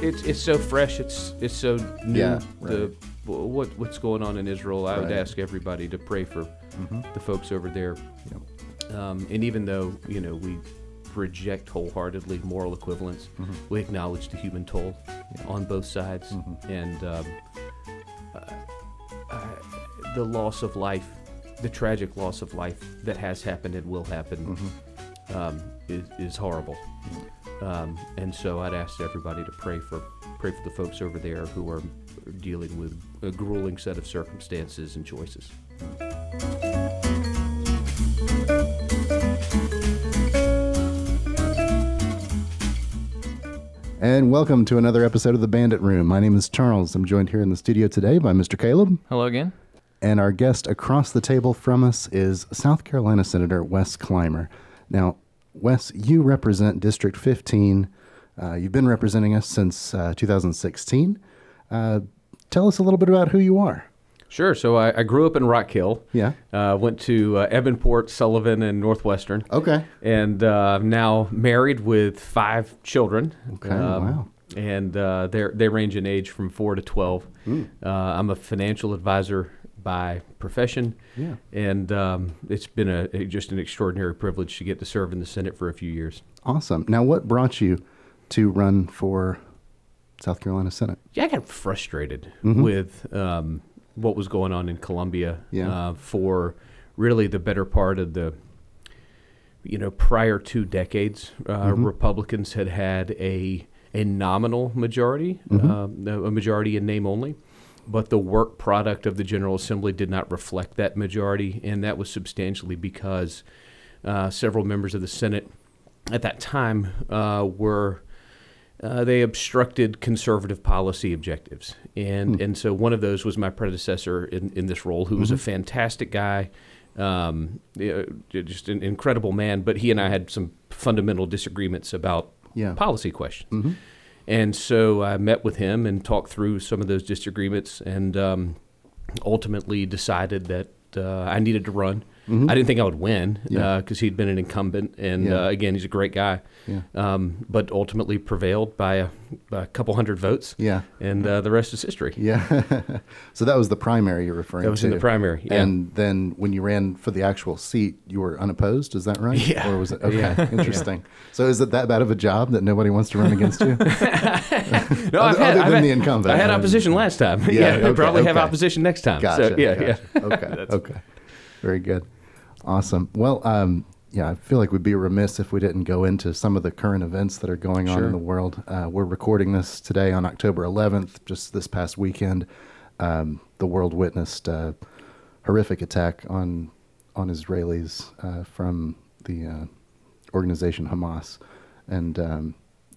It's it's so fresh. It's it's so new. Yeah, The what what's going on in Israel? I would ask everybody to pray for Mhm. the folks over there. Yep. Um, and even though you know we reject wholeheartedly moral equivalence, Mhm. we acknowledge the human toll on both sides Mhm. and um, uh, uh, the loss of life, the tragic loss of life that has happened and will happen Mhm. um, is, is horrible. Um, and so I'd ask everybody to pray for pray for the folks over there who are dealing with a grueling set of circumstances and choices. And welcome to another episode of the Bandit Room. My name is Charles. I'm joined here in the studio today by Mr. Caleb. Hello again. And our guest across the table from us is South Carolina Senator Wes Climer. Now, Wes, you represent District 15. Uh, you've been representing us since uh, 2016. Uh, tell us a little bit about who you are. Sure. So I, I grew up in Rock Hill. Yeah. Uh, went to uh, Ebinport, Sullivan, and Northwestern. Okay. And uh, I'm now married with five children. Okay, wow. And uh, they they range in age from four to twelve. Hmm. Uh, I'm a financial advisor by profession. Yeah. And um, it's been a, a- just an extraordinary privilege to get to serve in the Senate for a few years. Awesome. Now, what brought you to run for South Carolina Senate? Yeah, I got frustrated Mhm. with um, what was going on in Columbia Yeah. uh, for really the better part of the, you know, prior two decades. Uh, Mhm. Republicans had had a a nominal majority, Mhm. um, a majority in name only, but the work product of the General Assembly did not reflect that majority, and that was substantially because uh, several members of the Senate at that time uh, were uh, they obstructed conservative policy objectives, and Hmm. and so one of those was my predecessor in, in this role, who was a Mhm. fantastic guy, um, just an incredible man. But he and I had some fundamental disagreements about Yeah. policy questions, Mhm. And so I met with him and talked through some of those disagreements, and um, ultimately decided that uh, I needed to run. Mhm. I didn't think I would win Yeah. because he'd been an incumbent, and Yeah. uh, again, he's a great guy. Yeah. Um, but ultimately prevailed by a, by a couple hundred votes. Yeah. And uh, the rest is history. Yeah. so that was the primary you're referring to. That was in the primary, yeah. And then when you ran for the actual seat, you were unopposed. Is that right? Yeah. Or was it? Okay. Yeah. Interesting. So is it that bad of a job that nobody wants to run against you? No, Other- other than the incumbent. I had opposition last time. Yeah, Yeah, okay, probably have opposition next time. Gotcha. So, yeah, gotcha. yeah. Okay. okay. Very good. Awesome. Well, um, yeah, I feel like we'd be remiss if we didn't go into some of the current events that are going on in the world. Uh, we're recording this today on October 11th, just this past weekend. Um, the world witnessed a horrific attack on on Israelis uh, from the uh, organization Hamas, and um,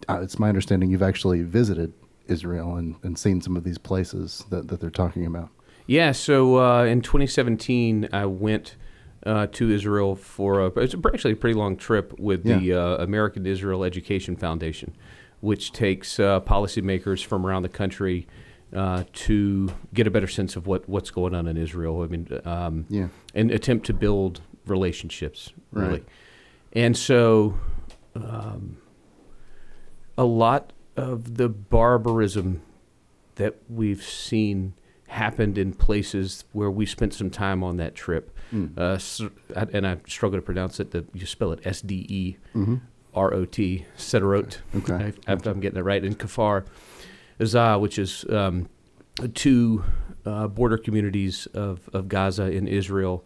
uh, it's my understanding you've actually visited Israel and, and seen some of these places that, that they're talking about. Yeah, so uh, in 2017, I went uh, to Israel for a, it's actually a pretty long trip with the uh, American Israel Education Foundation, which takes uh, policymakers from around the country uh, to get a better sense of what, what's going on in Israel. I mean, um, Yeah. and attempt to build relationships, really. Right. And so, um, a lot of the barbarism that we've seen happened in places where we spent some time on that trip. Mm. Uh, I- and I struggle to pronounce it. The, you spell it S D E R O T, Mhm. R O T, Sederot. Okay. I, I'm getting it right. And Kafar Azah, which is um, two uh, border communities of, of Gaza in Israel.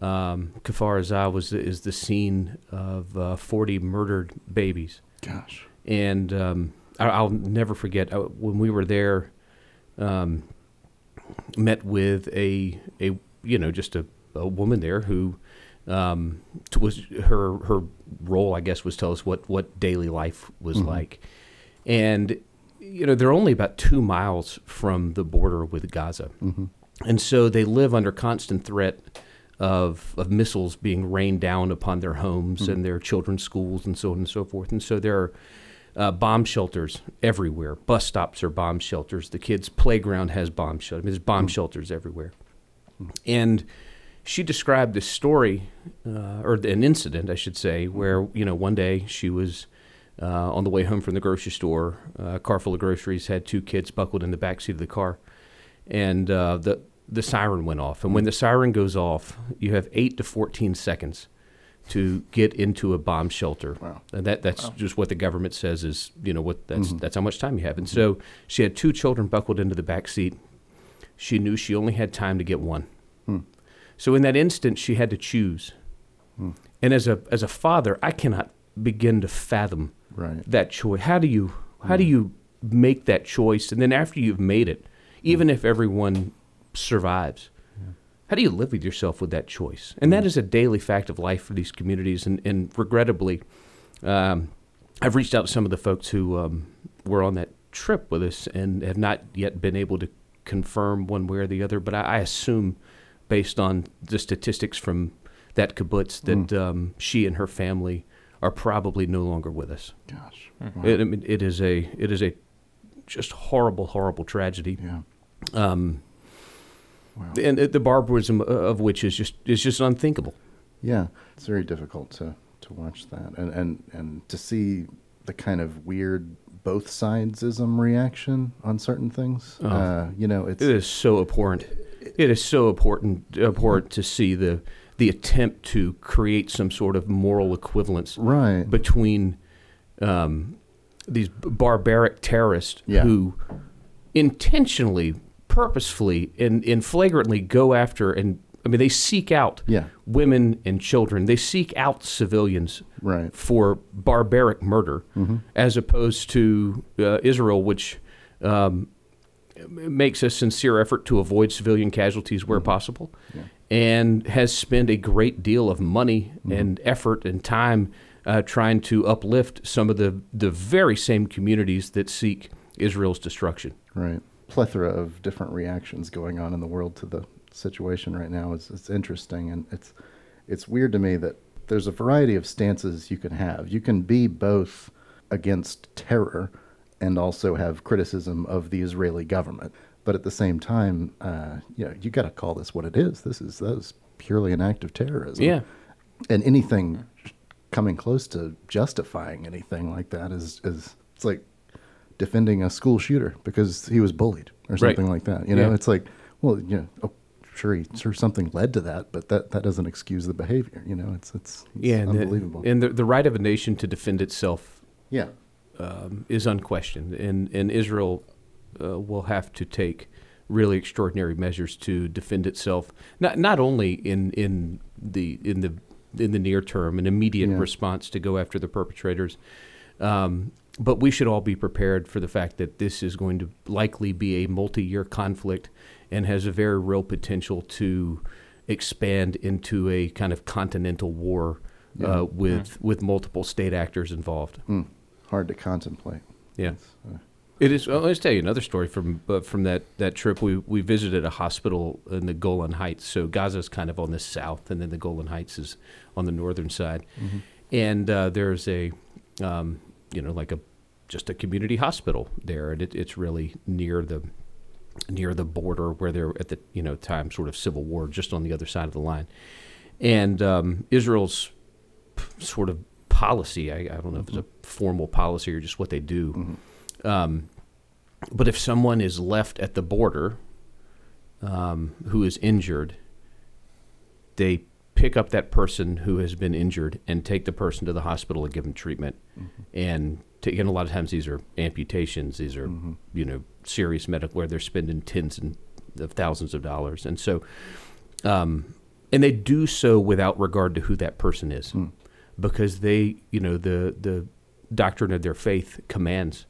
Um, Kafar Azah was is the scene of uh, 40 murdered babies. Gosh. And um, I, I'll never forget uh, when we were there. Um, met with a a you know just a, a woman there who um, was her her role I guess was to tell us what what daily life was Mhm. like, and you know they're only about two miles from the border with Gaza, Mhm. and so they live under constant threat of of missiles being rained down upon their homes Mhm. and their children's schools and so on and so forth, and so there are uh, bomb shelters everywhere. Bus stops are bomb shelters. The kids' playground has bomb shelters. I mean, there's bomb Mm. shelters everywhere. And she described this story, uh, or an incident, I should say, where you know one day she was uh, on the way home from the grocery store, uh, a car full of groceries, had two kids buckled in the back seat of the car, and uh, the the siren went off. And when the siren goes off, you have eight to fourteen seconds to get into a bomb shelter. Wow. And that that's just what the government says is you know what that's Mm-hmm. that's how much time you have. And so she had two children buckled into the back seat. She knew she only had time to get one. Hmm. So in that instant, she had to choose. And as a as a father, I cannot begin to fathom Right. that choice. How do you how do you make that choice? And then after you've made it, even if everyone survives, how do you live with yourself with that choice? And that is a daily fact of life for these communities. And, and regrettably, um, I've reached out to some of the folks who um, were on that trip with us and have not yet been able to confirm one way or the other. But I, I assume, based on the statistics from that kibbutz, that um, she and her family are probably no longer with us. Gosh. It, I mean, it is a it is a just horrible, horrible tragedy. Yeah. Um, Wow. and the barbarism of which is just is just unthinkable. Yeah, it's very difficult to to watch that and and and to see the kind of weird both sidesism reaction on certain things. Oh. Uh, you know, it's It is so abhorrent. It is so important abhorrent to see the the attempt to create some sort of moral equivalence right. between um, these barbaric terrorists Yeah. who intentionally, purposefully, and, and flagrantly go after and I mean they seek out Yeah. women and children. They seek out civilians Right. for barbaric murder, as opposed to uh, Israel, which um, makes a sincere effort to avoid civilian casualties where possible, Yeah. and has spent a great deal of money and effort and time uh, trying to uplift some of the the very same communities that seek Israel's destruction. Right. Plethora of different reactions going on in the world to the situation right now is it's interesting and it's it's weird to me that there's a variety of stances you can have. You can be both against terror and also have criticism of the Israeli government. But at the same time, uh, you know, you got to call this what it is. This is that is purely an act of terrorism. Yeah. And anything coming close to justifying anything like that is is it's like defending a school shooter because he was bullied or Right. something like that. You know, Yeah. it's like, well, you know, oh, sure, he, sure, something led to that, but that that doesn't excuse the behavior. You know, it's it's, it's Yeah, and the- unbelievable. and the, the right of a nation to defend itself yeah, um, is unquestioned, and and Israel uh, will have to take really extraordinary measures to defend itself, not not only in in the in the in the near term, an immediate Yeah. response to go after the perpetrators. Um, but we should all be prepared for the fact that this is going to likely be a multi-year conflict and has a very real potential to expand into a kind of continental war Yeah. uh, with with multiple state actors involved. Mm. hard to contemplate. Yeah. Uh, It is. Well, let's tell you another story from uh, from that, that trip. We we visited a hospital in the Golan Heights. So Gaza's kind of on the south, and then the Golan Heights is on the northern side. And uh, there's a, um, you know, like a just a community hospital there, and it, it's really near the near the border where they're at the you know time sort of civil war, just on the other side of the line. And um, Israel's p- sort of policy, I, I don't know if it's a formal policy or just what they do. Um, but if someone is left at the border um, who is injured, they pick up that person who has been injured and take the person to the hospital and give them treatment. And, take, and a lot of times these are amputations. These are you know serious medical where they're spending tens and of thousands of dollars. And so, um, and they do so without regard to who that person is, because they you know the the doctrine of their faith commands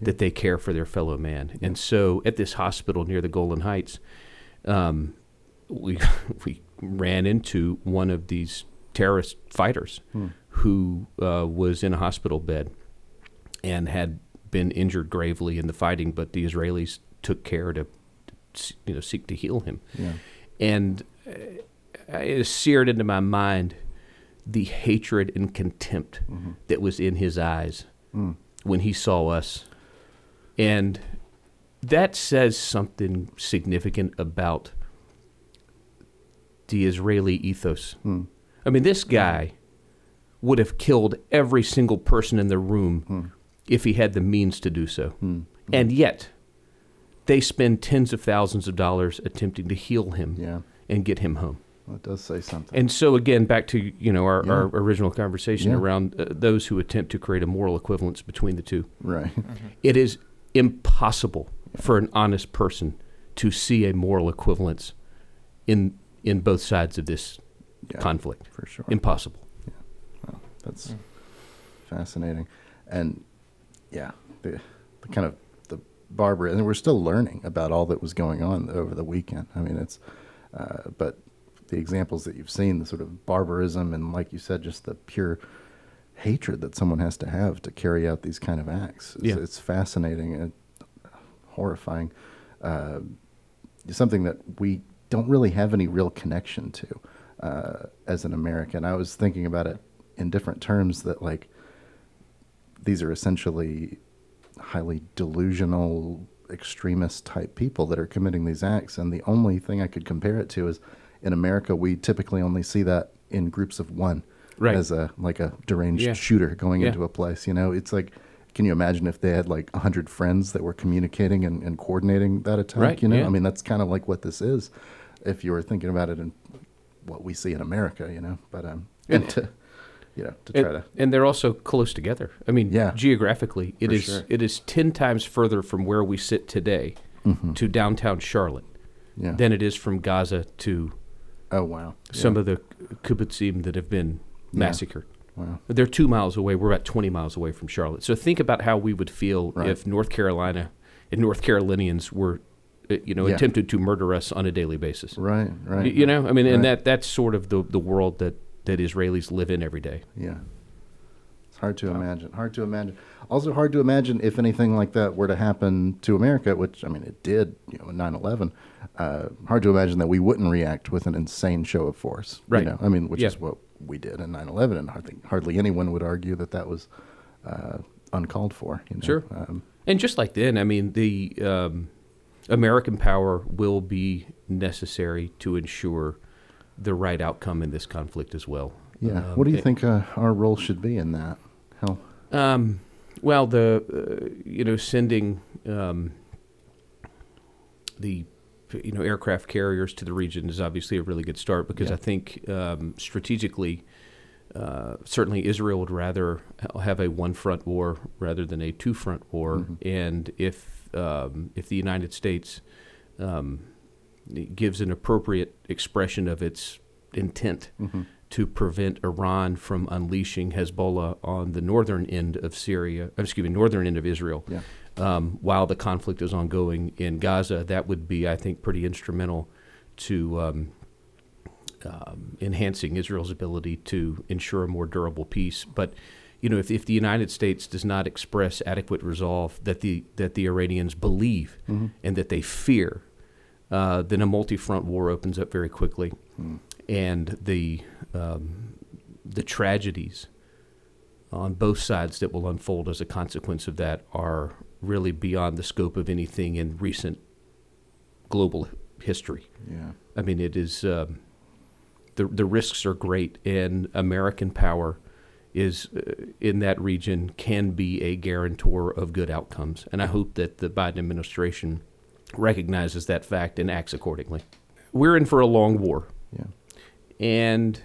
that they care for their fellow man. And so at this hospital near the Golan Heights, um, we we ran into one of these terrorist fighters who uh, was in a hospital bed and had been injured gravely in the fighting, but the Israelis took care to, to you know seek to heal him. yeah. And uh, it seared into my mind the hatred and contempt that was in his eyes Mm. when he saw us. And that says something significant about the Israeli ethos. Hmm. I mean, this guy would have killed every single person in the room hmm. if he had the means to do so. Hmm. And yet, they spend tens of thousands of dollars attempting to heal him Yeah. and get him home. Well, it does say something. And so again, back to you know our, Yeah. our original conversation Yeah. around uh, those who attempt to create a moral equivalence between the two. right. Mm-hmm. It is impossible for an honest person to see a moral equivalence in in both sides of this Yeah, conflict. for sure. Impossible. Yeah. Well, That's fascinating, and yeah, the, the kind of the barbar, and we're still learning about all that was going on over the weekend. I mean, it's, uh, but the examples that you've seen, the sort of barbarism, and like you said, just the pure hatred that someone has to have to carry out these kind of acts. It's, Yeah. it's fascinating and horrifying. Uh, something that we don't really have any real connection to uh, as an American. I was thinking about it in different terms that like these are essentially highly delusional extremist type people that are committing these acts and the only thing I could compare it to is in America we typically only see that in groups of one Right. as a like a deranged Yeah. shooter going Yeah. into a place you know it's like can you imagine if they had like 100 friends that were communicating and, and coordinating that attack Right, you know yeah. i mean that's kind of like what this is if you were thinking about it in what we see in america you know but um and, And- to you know to try And, to and they're also close together. I mean, Yeah. geographically, it is sure. it is ten times further from where we sit today to downtown Charlotte Mm-hmm. yeah than it is from Gaza to oh wow some Yeah. of the kibbutzim that have been Yeah. massacred. wow They're two miles away. We're about 20 miles away from Charlotte. So think about how we would feel Right. if North Carolina and North Carolinians were, you know, Yeah. attempted to murder us on a daily basis. right right You know, I mean, Right. and that that's sort of the the world that that Israelis live in every day. Yeah. It's hard to imagine. Hard to imagine. Also hard to imagine if anything like that were to happen to America, which I mean it did, you know, in 9/11. Uh, hard to imagine that we wouldn't react with an insane show of force. Right. You know, I mean, which Yeah. is what we did in 9/11 and hardly hardly anyone would argue that that was uh, uncalled for, you know. Sure. Um, And just like then, I mean, the um, American power will be necessary to ensure the right outcome in this conflict as well. yeah. Um, what do you it- think uh, our role should be in that? How Um, well, the uh, you know sending um, the you know aircraft carriers to the region is obviously a really good start because Yeah. I think um, strategically, uh, certainly Israel would rather have a one front war rather than a two front war, Mhm. and if um, if the United States um, gives an appropriate expression of its intent Mhm. to prevent Iran from unleashing Hezbollah on the northern end of Syria, uh, excuse me, northern end of Israel, Yeah. um, while the conflict is ongoing in Gaza. That would be, I think, pretty instrumental to um, um, enhancing Israel's ability to ensure a more durable peace. But you know, if, if the United States does not express adequate resolve that the that the Iranians believe Mhm. and that they fear, uh, then a multi-front war opens up very quickly, Mm. and the um, the tragedies on both sides that will unfold as a consequence of that are really beyond the scope of anything in recent global history. Yeah. I mean, it is um, the the risks are great, and American power is uh, in that region can be a guarantor of good outcomes, and I hope that the Biden administration recognizes that fact and acts accordingly. We're in for a long war, Yeah. and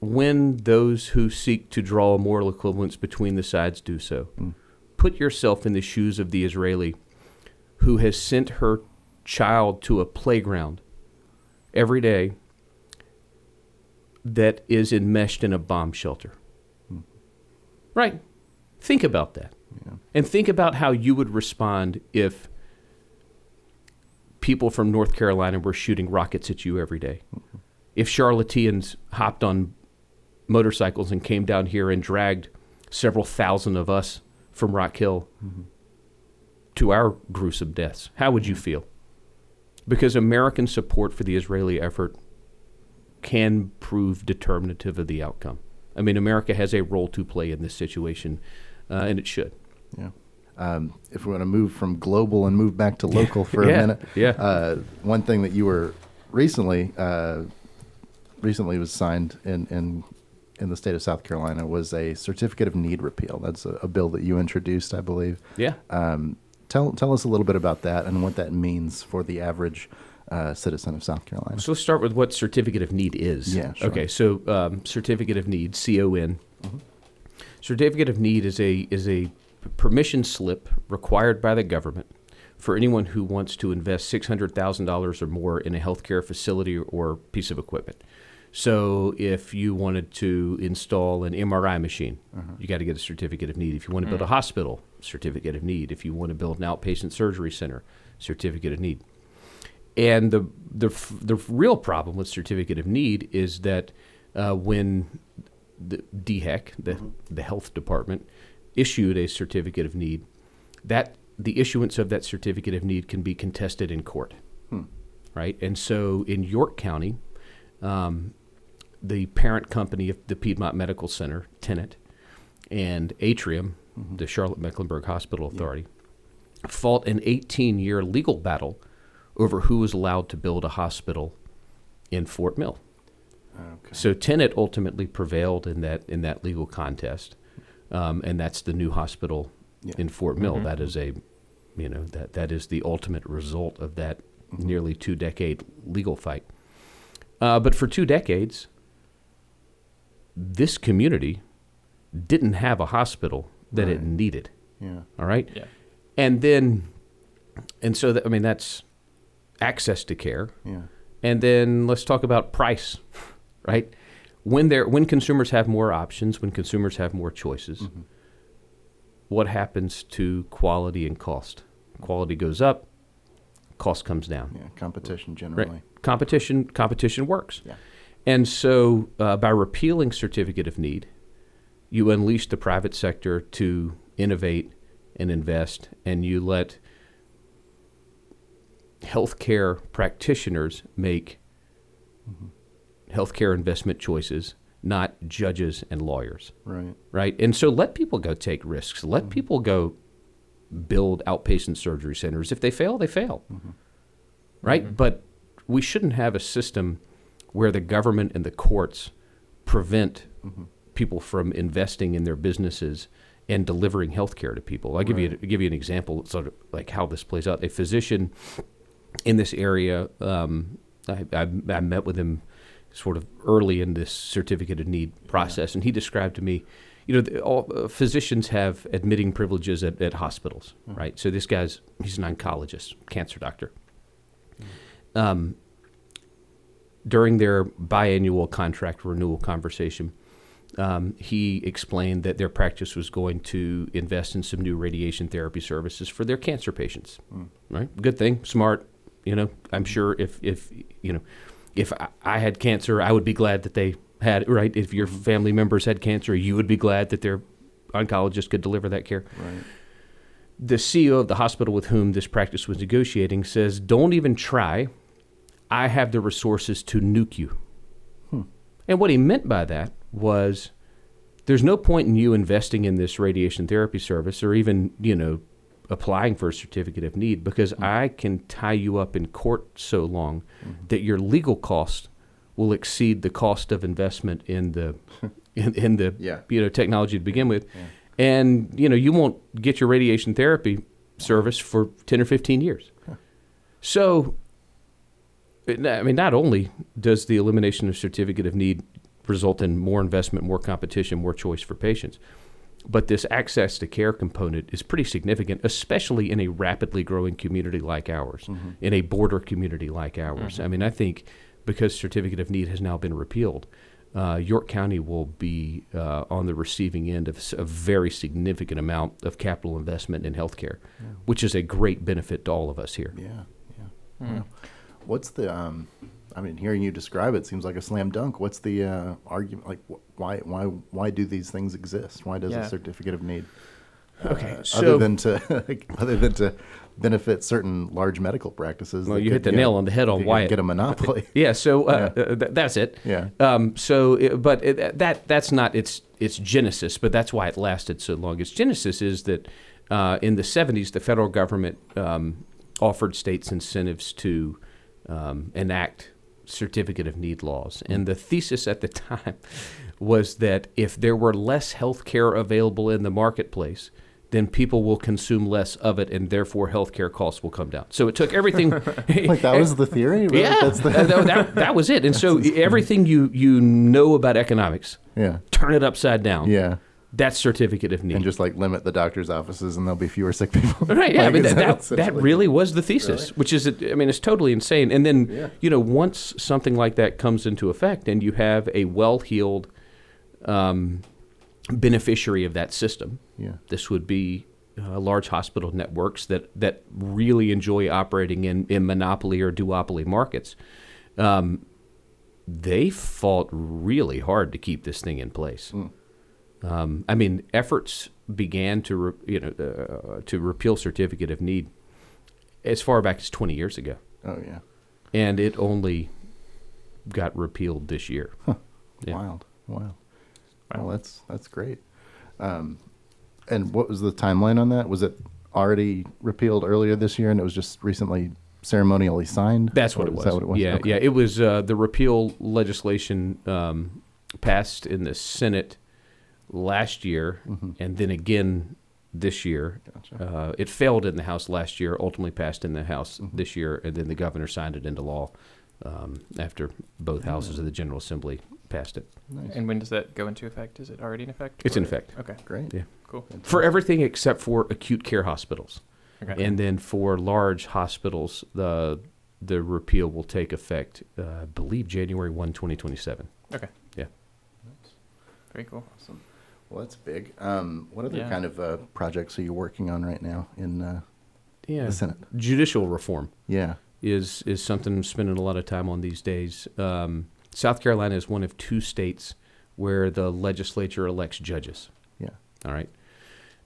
when those who seek to draw a moral equivalence between the sides do so, Mm. put yourself in the shoes of the Israeli who has sent her child to a playground every day that is enmeshed in a bomb shelter. Right? Think about that. Yeah. And think about how you would respond if people from North Carolina were shooting rockets at you every day. Mm-hmm. If Charlotteans hopped on motorcycles and came down here and dragged several thousand of us from Rock Hill mm-hmm. to our gruesome deaths, how would you feel? Because American support for the Israeli effort can prove determinative of the outcome. I mean, America has a role to play in this situation, uh, and it should. Yeah. Um, if we want to move from global and move back to local for Yeah, a minute, yeah. Uh, one thing that you were recently uh, recently was signed in in in the state of South Carolina was a certificate of need repeal. That's a, a bill that you introduced, I believe. Yeah. Um, tell tell us a little bit about that and what that means for the average uh, citizen of South Carolina. So let's start with what certificate of need is. Yeah, sure. Okay. So um, certificate of need, CON. Certificate of need is a is a permission slip required by the government for anyone who wants to invest six hundred thousand dollars or more in a healthcare facility or piece of equipment. So if you wanted to install an MRI machine, you got to get a certificate of need. If you want to build a hospital, certificate of need. If you want to build an outpatient surgery center, certificate of need. And the the the real problem with certificate of need is that uh, when the DHEC, the the health department, issued a certificate of need, that the issuance of that certificate of need can be contested in court, right? And so in York County, um, the parent company of the Piedmont Medical Center, Tenet, and Atrium, the Charlotte Mecklenburg Hospital Authority, fought an 18 year legal battle over who was allowed to build a hospital in Fort Mill. Okay. So Tenet ultimately prevailed in that in that legal contest, um, and that's the new hospital Yeah. in Fort Mill. That is a, you know, that that is the ultimate result of that nearly two decade legal fight. Uh, but for two decades, this community didn't have a hospital that it needed. Yeah. All right, Yeah. and then, and so that, I mean that's access to care. Yeah. And then let's talk about price, right? When there, when consumers have more options, when consumers have more choices, what happens to quality and cost? Quality goes up, cost comes down. Yeah. Competition Right? generally. Competition, competition works. Yeah. And so, uh, by repealing certificate of need, you unleash the private sector to innovate and invest, and you let healthcare practitioners make healthcare investment choices, not judges and lawyers, Right. right? And so, let people go take risks. Let mm-hmm. people go build outpatient surgery centers. If they fail, they fail, mm-hmm. right? Mm-hmm. But we shouldn't have a system where the government and the courts prevent people from investing in their businesses and delivering health care to people. I'll give you give you an example, sort of like how this plays out. A physician in this area, um, I, I, I met with him sort of early in this certificate of need process, and he described to me, you know, the, all, uh, physicians have admitting privileges at, at hospitals, right? So this guy's he's an oncologist, cancer doctor. Um, during their biannual contract renewal conversation, um, he explained that their practice was going to invest in some new radiation therapy services for their cancer patients. Right? Good thing, smart. You know, I'm sure if if you know, if I, I had cancer, I would be glad that they had right. If your mm-hmm. family members had cancer, you would be glad that their oncologist could deliver that care Right. the CEO of the hospital with whom this practice was negotiating says, "Don't even try. I have the resources to nuke you." Hmm. And what he meant by that was, there's no point in you investing in this radiation therapy service or even you know applying for a certificate of need because mm-hmm. I can tie you up in court so long mm-hmm. that your legal cost will exceed the cost of investment in the in, in the Yeah. you know technology to begin with. And you know you won't get your radiation therapy service for 10 or 15 years. So i mean not only does the elimination of certificate of need result in more investment more competition more choice for patients but this access to care component is pretty significant especially in a rapidly growing community like ours in a border community like ours i mean i think because certificate of need has now been repealed uh, York County will be uh, on the receiving end of a very significant amount of capital investment in healthcare, which is a great benefit to all of us here. Yeah. Yeah. Wow. What's the? Um, I mean, hearing you describe it seems like a slam dunk. What's the uh, argument? Like, wh- why, why, why do these things exist? Why does Yeah. a certificate of need? Okay, uh, so other than to other than to benefit certain large medical practices. well, you could hit the get- nail on the head on why get a monopoly. Yeah, so uh, uh, th- that's it. Yeah. Um, so, it, but it, that that's not its its genesis, but that's why it lasted so long. Its genesis is that uh, in the '70s, the federal government um, offered states incentives to um, enact certificate of need laws. And mm. the thesis at the time was that if there were less health care available in the marketplace, then people will consume less of it, and therefore healthcare costs will come down. So it took everything. like that was the theory. Really? yeah, That's the, that, that, that was it. And so everything you you know about economics, yeah. turn it upside down. Yeah. That's certificate of need. And just like limit the doctor's offices, and there'll be fewer sick people. Right. Yeah. I mean, that, that, that really was the thesis, which is, I mean, it's totally insane. And then, Yeah. you know, once something like that comes into effect and you have a well heeled um, beneficiary of that system, Yeah. this would be uh, large hospital networks that, that really enjoy operating in, in monopoly or duopoly markets. Um, they fought really hard to keep this thing in place. Um, I mean, efforts began to re, you know uh, to repeal certificate of need as far back as 20 years ago, Oh yeah. and it only got repealed this year. Yeah. Wild. Wow. Wow. Well, that's that's great. Um, and what was the timeline on that? Was it already repealed earlier this year, and it was just recently ceremonially signed? That's what it was. Is that what it was? Yeah, Okay. yeah. It was uh, the repeal legislation um, passed in the Senate last year, and then again this year. Gotcha. Uh, it failed in the House last year, ultimately passed in the House Mm-hmm. this year, and then the governor signed it into law um, after both houses of the General Assembly passed it. Nice. And when does that go into effect? Is it already in effect? It's in effect. Okay, Great. Yeah. cool. For everything except for acute care hospitals. Okay. And then for large hospitals, the the repeal will take effect, uh, I believe, January 1, 2027. okay. Yeah. Nice. Very cool. Awesome. Well, that's big. Um, what other Yeah. kind of uh, projects are you working on right now in uh, Yeah. the Senate? Judicial reform Yeah. is, is something I'm spending a lot of time on these days. Um, South Carolina is one of two states where the legislature elects judges. Yeah. All right.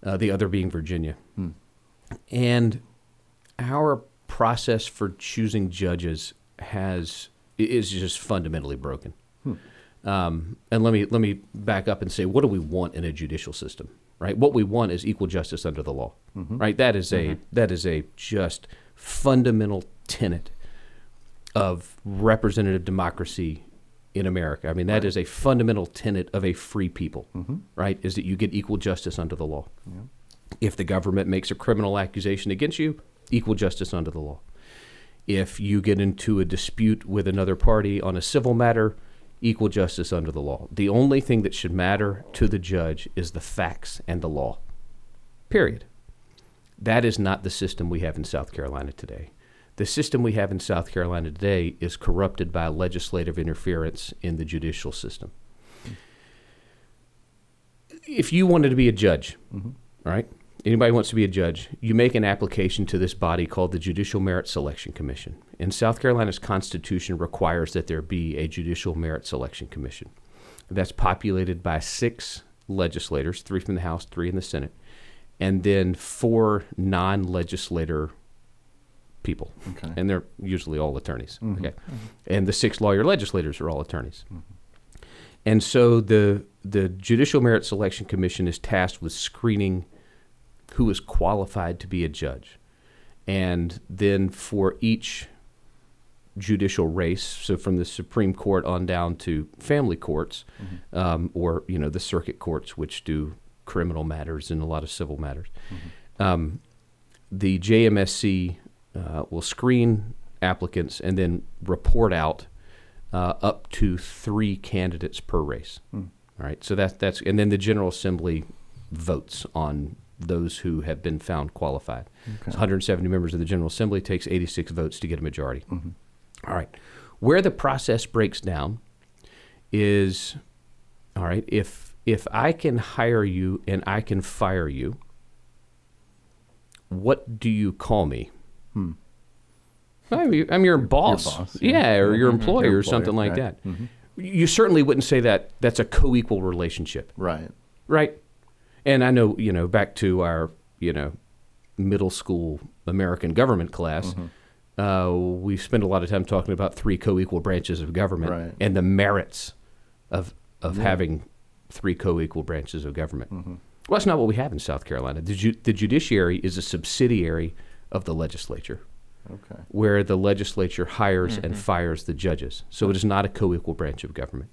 Uh, the other being Virginia. Hmm. And our process for choosing judges has is just fundamentally broken. Hmm. Um, and let me let me back up and say, what do we want in a judicial system? Right. What we want is equal justice under the law. Mhm. Right. That is a that is a just fundamental tenet of representative democracy in America. I mean, that Right. is a fundamental tenet of a free people. Mm-hmm. Right. Is that you get equal justice under the law. Yeah. If the government makes a criminal accusation against you, equal justice under the law. If you get into a dispute with another party on a civil matter, equal justice under the law. The only thing that should matter to the judge is the facts and the law. Period. That is not the system we have in South Carolina today. The system we have in South Carolina today is corrupted by legislative interference in the judicial system. If you wanted to be a judge, Mm-hmm. right? Anybody wants to be a judge, you make an application to this body called the Judicial Merit Selection Commission. And South Carolina's Constitution requires that there be a Judicial Merit Selection Commission. That's populated by six legislators, three from the House, three in the Senate, and then four non legislator people. Okay. And they're usually all attorneys. Mhm. Okay. And the six lawyer legislators are all attorneys. And so the the Judicial Merit Selection Commission is tasked with screening who is qualified to be a judge. And then for each judicial race, so from the Supreme Court on down to family courts, Mm-hmm. um, or you know the circuit courts, which do criminal matters and a lot of civil matters, um, the JMSC uh, will screen applicants and then report out uh, up to three candidates per race. Hmm. All right, so that's that's and then the General Assembly votes on those who have been found qualified. Okay. It's 170 members of the General Assembly takes 86 votes to get a majority. Mhm. All right, where the process breaks down is, all right, if if I can hire you and I can fire you, what do you call me? Hmm. I'm your, I'm your boss. boss, yeah. yeah. or your employer, Your or something like right. that. Mhm. You certainly wouldn't say that that's a co-equal relationship, Right. right? And I know, you know, back to our, you know, middle school American government class, Mm-hmm. uh, we spend a lot of time talking about three co-equal branches of government Right. and the merits of of Yeah. having three co-equal branches of government. Mhm. Well, that's not what we have in South Carolina. The, ju- the judiciary is a subsidiary of the legislature. Okay. where the legislature hires and Mhm. fires the judges. So it is not a co-equal branch of government.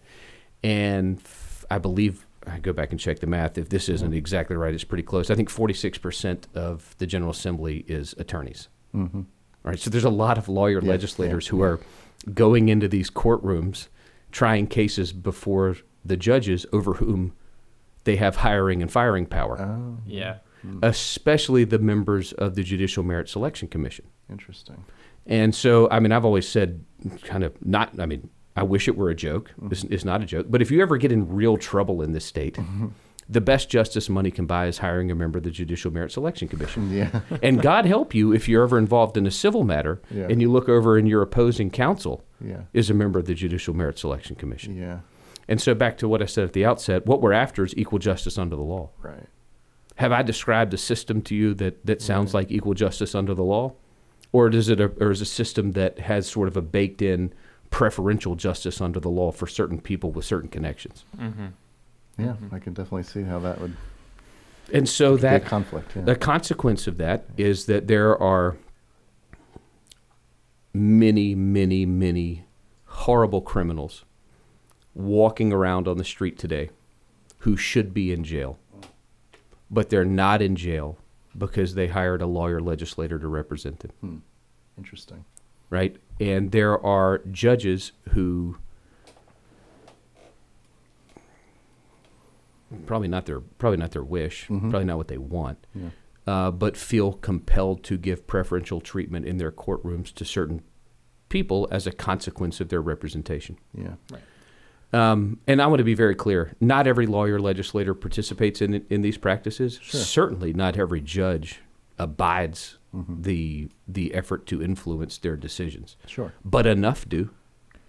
And f- I believe I go back and check the math. If this isn't mm-hmm. exactly right, it's pretty close. I think 46% of the General Assembly is attorneys. Mm-hmm. All right. So there's a lot of lawyer Yeah, legislators yeah, who yeah. are going into these courtrooms trying cases before the judges over whom they have hiring and firing power, Oh, mm-hmm. Yeah. Mm-hmm. especially the members of the Judicial Merit Selection Commission. interesting. And so, I mean, I've always said, kind of not. I mean, I wish it were a joke. It's, it's not a joke. But if you ever get in real trouble in this state, Mm-hmm. the best justice money can buy is hiring a member of the Judicial Merit Selection Commission. Yeah. and God help you if you're ever involved in a civil matter Yeah. and you look over and your opposing counsel Yeah. is a member of the Judicial Merit Selection Commission. Yeah. And so, back to what I said at the outset, what we're after is equal justice under the law. Right. Have I described a system to you that, that sounds like equal justice under the law? Or does it a, or is a system that has sort of a baked in preferential justice under the law for certain people with certain connections? Mm-hmm. Yeah, I can definitely see how that would And so that conflict. Yeah. the consequence of that is that there are many, many, many horrible criminals walking around on the street today who should be in jail, but they're not in jail because they hired a lawyer legislator to represent them, Hmm. Interesting. Right? And there are judges who probably not their probably not their wish, Mhm. probably not what they want Yeah. uh, but feel compelled to give preferential treatment in their courtrooms to certain people as a consequence of their representation. Yeah. Um, and I want to be very clear: not every lawyer legislator participates in in these practices. Sure. Certainly, not every judge abides Mhm. the the effort to influence their decisions, Sure. but enough do.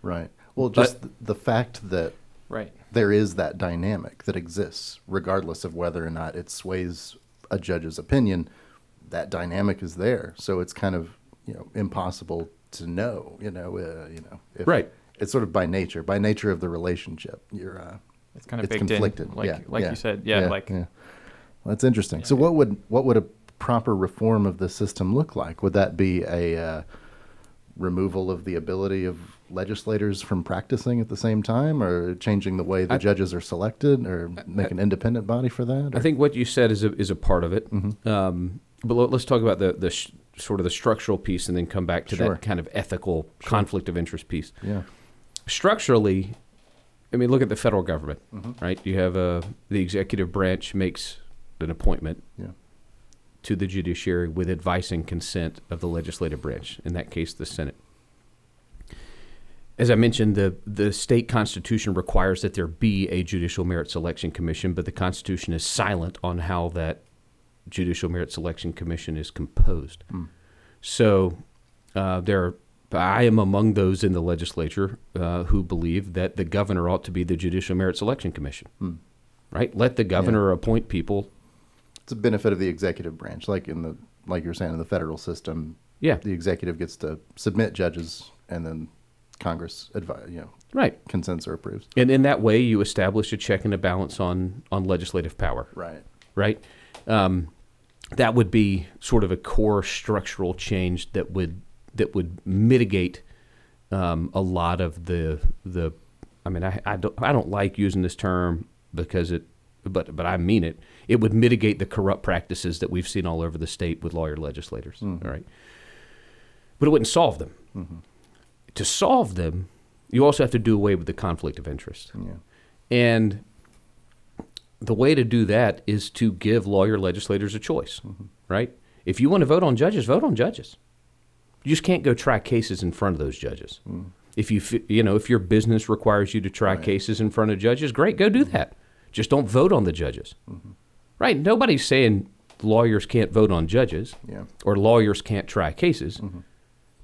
Right. Well, just th- the fact that Right. there is that dynamic that exists, regardless of whether or not it sways a judge's opinion, that dynamic is there. So it's kind of you know impossible to know. You know. Uh, you know. If Right. It's sort of by nature, by nature of the relationship. You're. Uh, It's kind of it's baked conflicted. in, like yeah, like yeah, you said. Yeah, like Well, that's interesting. Yeah. So, what would what would a proper reform of the system look like? Would that be a uh, removal of the ability of legislators from practicing at the same time, or changing the way the I- judges are selected, or make an independent body for that? I think what you said is a, is a part of it. Mm-hmm. Um, but let- let's talk about the, the sh- sort of the structural piece and then come back to Sure. that kind of ethical conflict of interest piece. Yeah. Structurally, I mean, look at the federal government, Mhm. right? You have uh, the executive branch makes an appointment Yeah. To the judiciary with advice and consent of the legislative branch, in that case, the Senate. As I mentioned, the, the state constitution requires that there be a judicial merit selection commission, but the constitution is silent on how that judicial merit selection commission is composed. Mm. So uh, there, I am among those in the legislature uh, who believe that the governor ought to be the judicial merit selection commission. Mm. Right? Let the governor appoint people. It's a benefit of the executive branch, like in the like you're saying in the federal system. Yeah. The executive gets to submit judges, and then Congress advise, you know, Right. consents or approves. And in that way, you establish a check and a balance on on legislative power. Right. right? Um, that would be sort of a core structural change that would that would mitigate um, a lot of the the. I mean, I, I don't I don't like using this term because it, but but I mean it. It would mitigate the corrupt practices that we've seen all over the state with lawyer legislators. Mhm. all right, but it wouldn't solve them. hmm To solve them, you also have to do away with the conflict of interest. Yeah. And the way to do that is to give lawyer legislators a choice, right? If you want to vote on judges, vote on judges. You just can't go try cases in front of those judges. If you you know if your business requires you to try Right. cases in front of judges, great, go do that. Just don't vote on the judges. Right? Nobody's saying lawyers can't vote on judges Yeah. or lawyers can't try cases. Mm-hmm.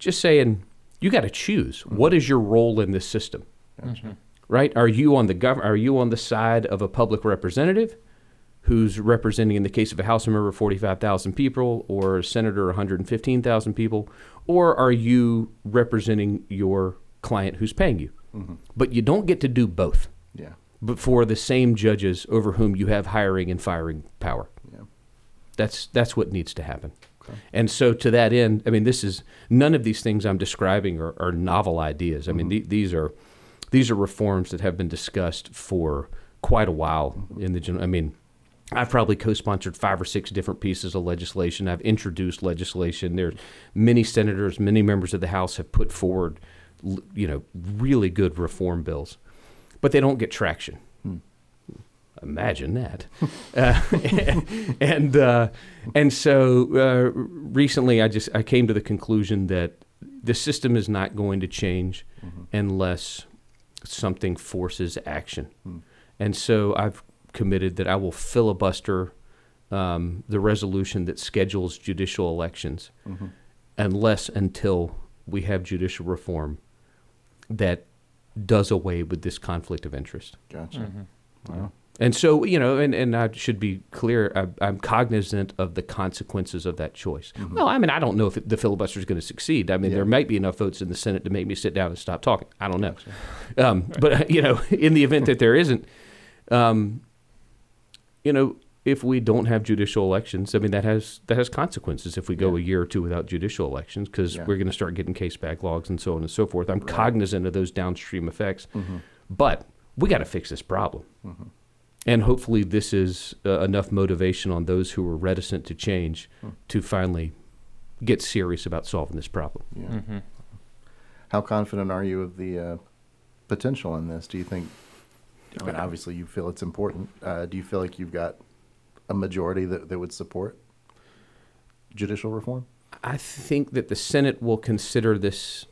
Just saying you got to choose mm-hmm. what is your role in this system Mhm. right? Are you on the gov- Are you on the side of a public representative who's representing, in the case of a House member, forty-five thousand people, or a senator, one hundred and fifteen thousand people, or are you representing your client who's paying you? Mm-hmm. But you don't get to do both Yeah. Before the same judges over whom you have hiring and firing power. Yeah. That's that's what needs to happen. And so, to that end, I mean, this is none of these things I'm describing are, are novel ideas. I mean, mm-hmm. the, these are these are reforms that have been discussed for quite a while in the general. I mean, I've probably co-sponsored five or six different pieces of legislation. I've introduced legislation. There's many senators, many members of the House have put forward, you know, really good reform bills, but they don't get traction. Imagine that. uh, and uh, and so uh, recently, I just I came to the conclusion that the system is not going to change unless something forces action. And so I've committed that I will filibuster um, the resolution that schedules judicial elections unless until we have judicial reform that does away with this conflict of interest. Gotcha. Mm-hmm. Wow. And so, you know, and, and I should be clear, I, I'm cognizant of the consequences of that choice. Well, I mean, I don't know if the filibuster is going to succeed. I mean, Yeah. there might be enough votes in the Senate to make me sit down and stop talking. I don't know. Um, but, you know, in the event that there isn't, um, you know, if we don't have judicial elections, I mean, that has that has consequences if we go Yeah. a year or two without judicial elections because Yeah. we're going to start getting case backlogs and so on and so forth. I'm Right. cognizant of those downstream effects. Mhm. But we got to fix this problem. Mhm. And hopefully, this is uh, enough motivation on those who are reticent to change Hmm. to finally get serious about solving this problem. Yeah. Mm-hmm. How confident are you of the uh, potential in this? Do you think? I mean, obviously, you feel it's important. Uh, do you feel like you've got a majority that, that would support judicial reform? I think that the Senate will consider this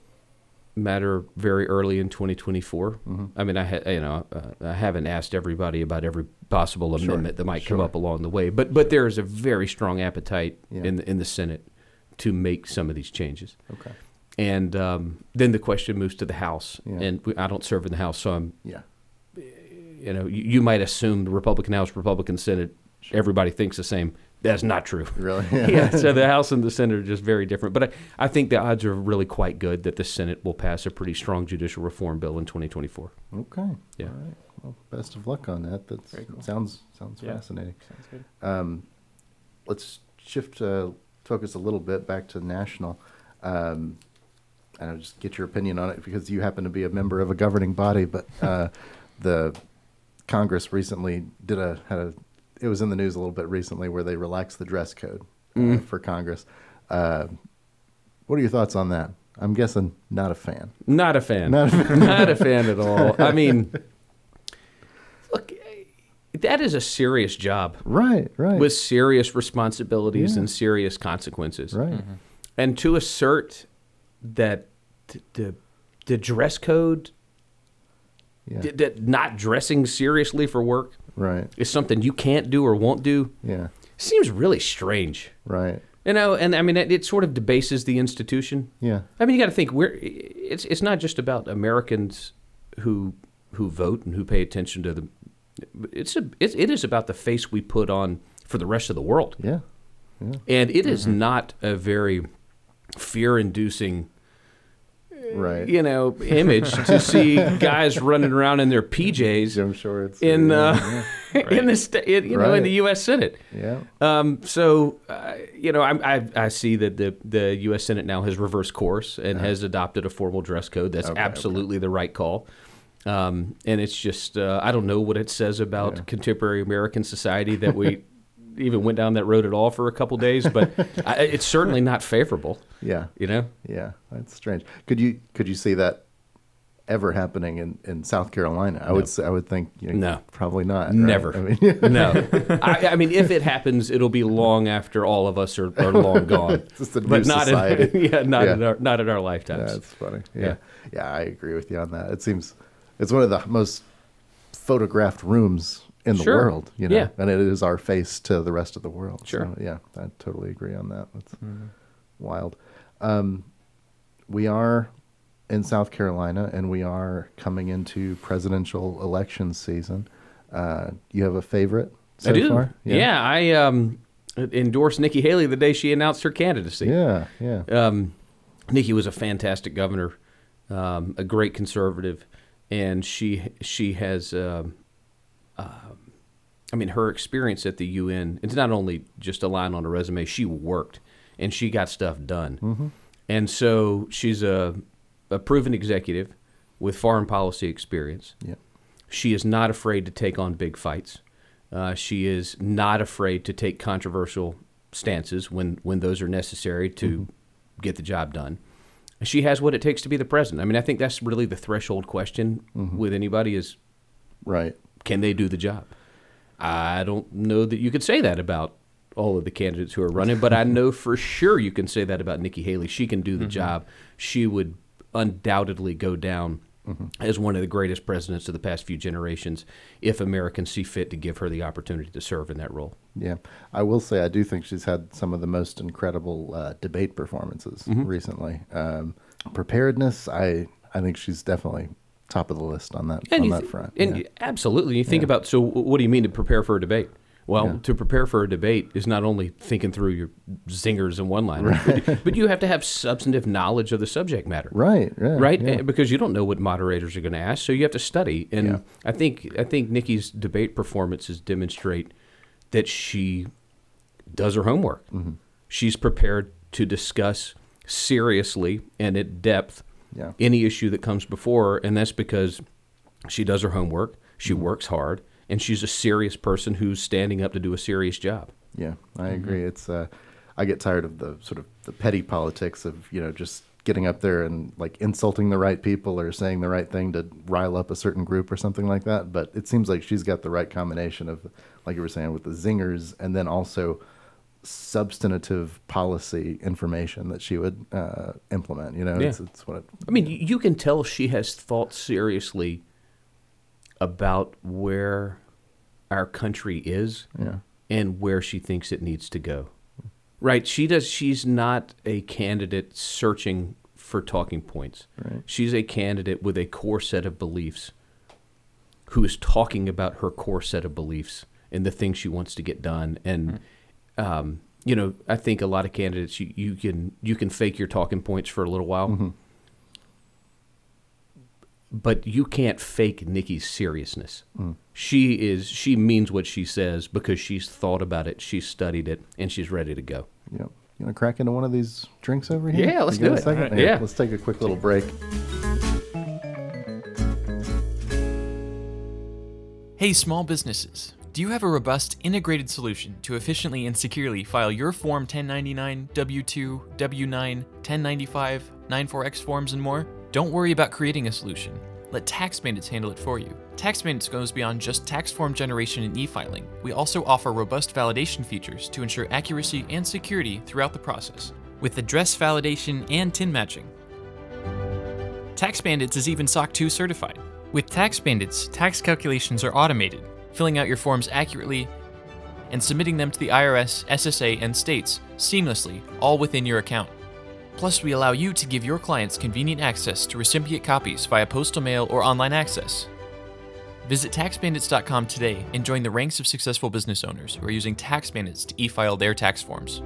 matter very early in 2024. Mhm. I mean, I ha- you know uh, I haven't asked everybody about every possible Sure, amendment that might come up along the way, but but there is a very strong appetite Yeah. in the, in the Senate to make some of these changes. Okay. And um, then the question moves to the House, Yeah. and we, I don't serve in the House, so I'm Yeah. you know you, you might assume the Republican House, Republican Senate, everybody thinks the same. That's not true. Really? yeah, so the House and the Senate are just very different. But I, I think the odds are really quite good that the Senate will pass a pretty strong judicial reform bill in 2024. Okay. Yeah. All right. Well, best of luck on that. That cool. sounds sounds Yeah. fascinating. Sounds good. Um, let's shift uh, focus a little bit back to national. Um, and I'll just get your opinion on it because you happen to be a member of a governing body. But uh, the Congress recently did a had a. It was in the news a little bit recently where they relaxed the dress code uh, Mm. for Congress. Uh, what are your thoughts on that? I'm guessing not a fan. Not a fan. Not a Not a fan at all. I mean, look, that is a serious job Right. Right. with serious responsibilities Yeah. and serious consequences. right. Mm-hmm. And to assert that the the dress code, Yeah. that not dressing seriously for work right. is something you can't do or won't do, Yeah. seems really strange. Right. You uh, know, and I mean, it, it sort of debases the institution. Yeah. I mean, you got to think we're it's it's not just about Americans who who vote and who pay attention to the. It's a it's, it is about the face we put on for the rest of the world, Yeah. Yeah. and it is mm-hmm. not a very fear-inducing, Right. you know, image to see guys running around in their PJs Jim Shorts. in yeah. uh, in the sta- in, you know in the U.S. Senate. yeah. Um, so, uh, you know, I, I, I see that the, the U.S. Senate now has reversed course and has adopted a formal dress code. That's Uh-huh. Okay, okay. absolutely the right call. Um, and it's just, uh, I don't know what it says about Yeah. contemporary American society that we even went down that road at all for a couple days, but I, it's certainly not favorable, Yeah. you know? Yeah. That's strange. Could you could you see that ever happening in, in South Carolina? I No. would say, I would think you know, No. probably not. right? Never. I mean, No. I, I mean, if it happens, it'll be long after all of us are, are long gone. just a new but not society. in, yeah, not in our not in our lifetimes. That's funny. Yeah. Yeah. yeah. I agree with you on that. It seems it's one of the most photographed rooms in the Sure. world, you know, Yeah. and it is our face to the rest of the world. Sure. So, yeah, I totally agree on that. That's Mm-hmm. wild. Um, we are in South Carolina, and we are coming into presidential election season. Uh, you have a favorite so I do. far? Yeah. I um, endorsed Nikki Haley the day she announced her candidacy. Yeah. Yeah. Um, Nikki was a fantastic governor, um, a great conservative, and she she has. Um, um, I mean, her experience at the UN. It's not only just a line on a resume. She worked and she got stuff done. Mm-hmm. And so she's a, a proven executive with foreign policy experience. Yeah. She is not afraid to take on big fights. Uh, she is not afraid to take controversial stances when, when those are necessary to mm-hmm. get the job done. She has what it takes to be the president. I mean, I think that's really the threshold question mm-hmm. with anybody is Right. can they do the job? I don't know that you could say that about all of the candidates who are running, but I know for sure you can say that about Nikki Haley. She can do the job. She would undoubtedly go down as one of the greatest presidents of the past few generations if Americans see fit to give her the opportunity to serve in that role. Yeah, I will say I do think she's had some of the most incredible uh, debate performances Mm-hmm. recently. Um, preparedness, I I think she's definitely top of the list on that And on that th- front. And yeah. absolutely, you think Yeah. about so what do you mean to prepare for a debate? Well, Yeah. to prepare for a debate is not only thinking through your zingers and one-liners, but, but you have to have substantive knowledge of the subject matter. right, yeah, right? yeah. Because you don't know what moderators are going to ask, so you have to study. And Yeah. I think I think Nikki's debate performances demonstrate that she does her homework. Mm-hmm. She's prepared to discuss seriously and at depth Yeah. any issue that comes before her, and that's because she does her homework. She Mm-hmm. works hard, and she's a serious person who's standing up to do a serious job. Yeah, I Mm-hmm. agree. It's uh, I get tired of the sort of the petty politics of you know just getting up there and like insulting the right people or saying the right thing to rile up a certain group or something like that. But it seems like she's got the right combination of, like you were saying, with the zingers and then also substantive policy information that she would uh, implement. You know, Yeah. it's, it's what it, I mean, y- you can tell she has thought seriously about where our country is yeah, and where she thinks it needs to go. Right? She does. She's not a candidate searching for talking points. Right. She's a candidate with a core set of beliefs who is talking about her core set of beliefs and the things she wants to get done. And um, you know, I think a lot of candidates you, you can you can fake your talking points for a little while. But you can't fake Nikki's seriousness. She is she means what she says because she's thought about it, she's studied it, and she's ready to go. yeah. You want to crack into one of these drinks over here? Yeah, let's do it. second? Alright. Here, Yeah. Let's take a quick little break. Hey, small businesses. Do you have a robust, integrated solution to efficiently and securely file your Form 1099, W 2, W 9, 1095, 94X forms, and more? Don't worry about creating a solution. Let Tax Bandits handle it for you. Tax Bandits goes beyond just tax form generation and e filing. We also offer robust validation features to ensure accuracy and security throughout the process, with address validation and TIN matching. Tax Bandits is even SOC 2 certified. With Tax Bandits, tax calculations are automated, filling out your forms accurately and submitting them to the IRS, SSA, and states seamlessly, all within your account. Plus, we allow you to give your clients convenient access to recipient copies via postal mail or online access. Visit taxbandits.com today and join the ranks of successful business owners who are using Tax Bandits to e file their tax forms.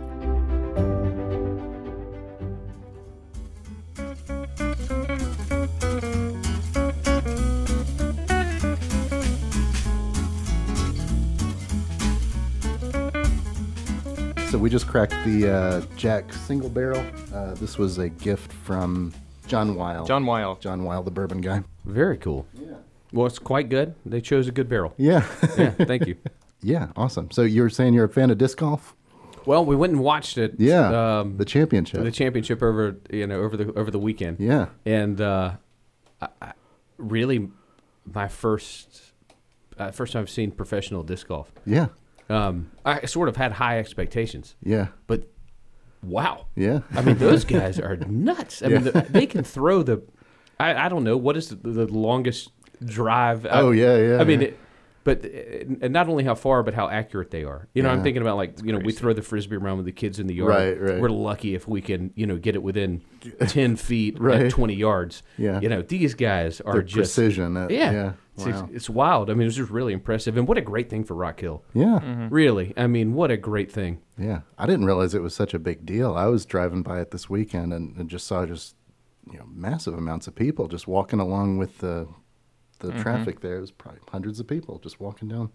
We just cracked the uh, Jack single barrel. Uh, this was a gift from John Weil. John Weil. John Weil, the bourbon guy. Very cool. Yeah. Well, it's quite good. They chose a good barrel. Yeah. Yeah, thank you. yeah. Awesome. So you were saying you're a fan of disc golf? Well, we went and watched it. Yeah. um, the championship. the championship over you know over the over the weekend. yeah. and uh, I, I, really my first uh, first time I've seen professional disc golf. Yeah. Um, I sort of had high expectations, Yeah. but wow! Yeah. I mean, those guys are nuts. I mean, the, they can throw the. I, I don't know what is the, the longest drive. Oh, I, yeah, yeah, I mean, yeah. it, but uh, and not only how far, but how accurate they are. You know, I'm thinking about like you know we throw the frisbee around with the kids in the yard. Right, right. We're lucky if we can you know get it within ten feet Right. at 20 yards. Yeah. You know, these guys are Their just precision. yeah. Yeah. It's, Wow. it's wild. I mean, it was just really impressive, and what a great thing for Rock Hill. Yeah. Really, I mean, what a great thing. Yeah. I didn't realize it was such a big deal. I was driving by it this weekend and, and just saw just you know massive amounts of people just walking along with the the Mm-hmm. traffic there. It was probably hundreds of people just walking down,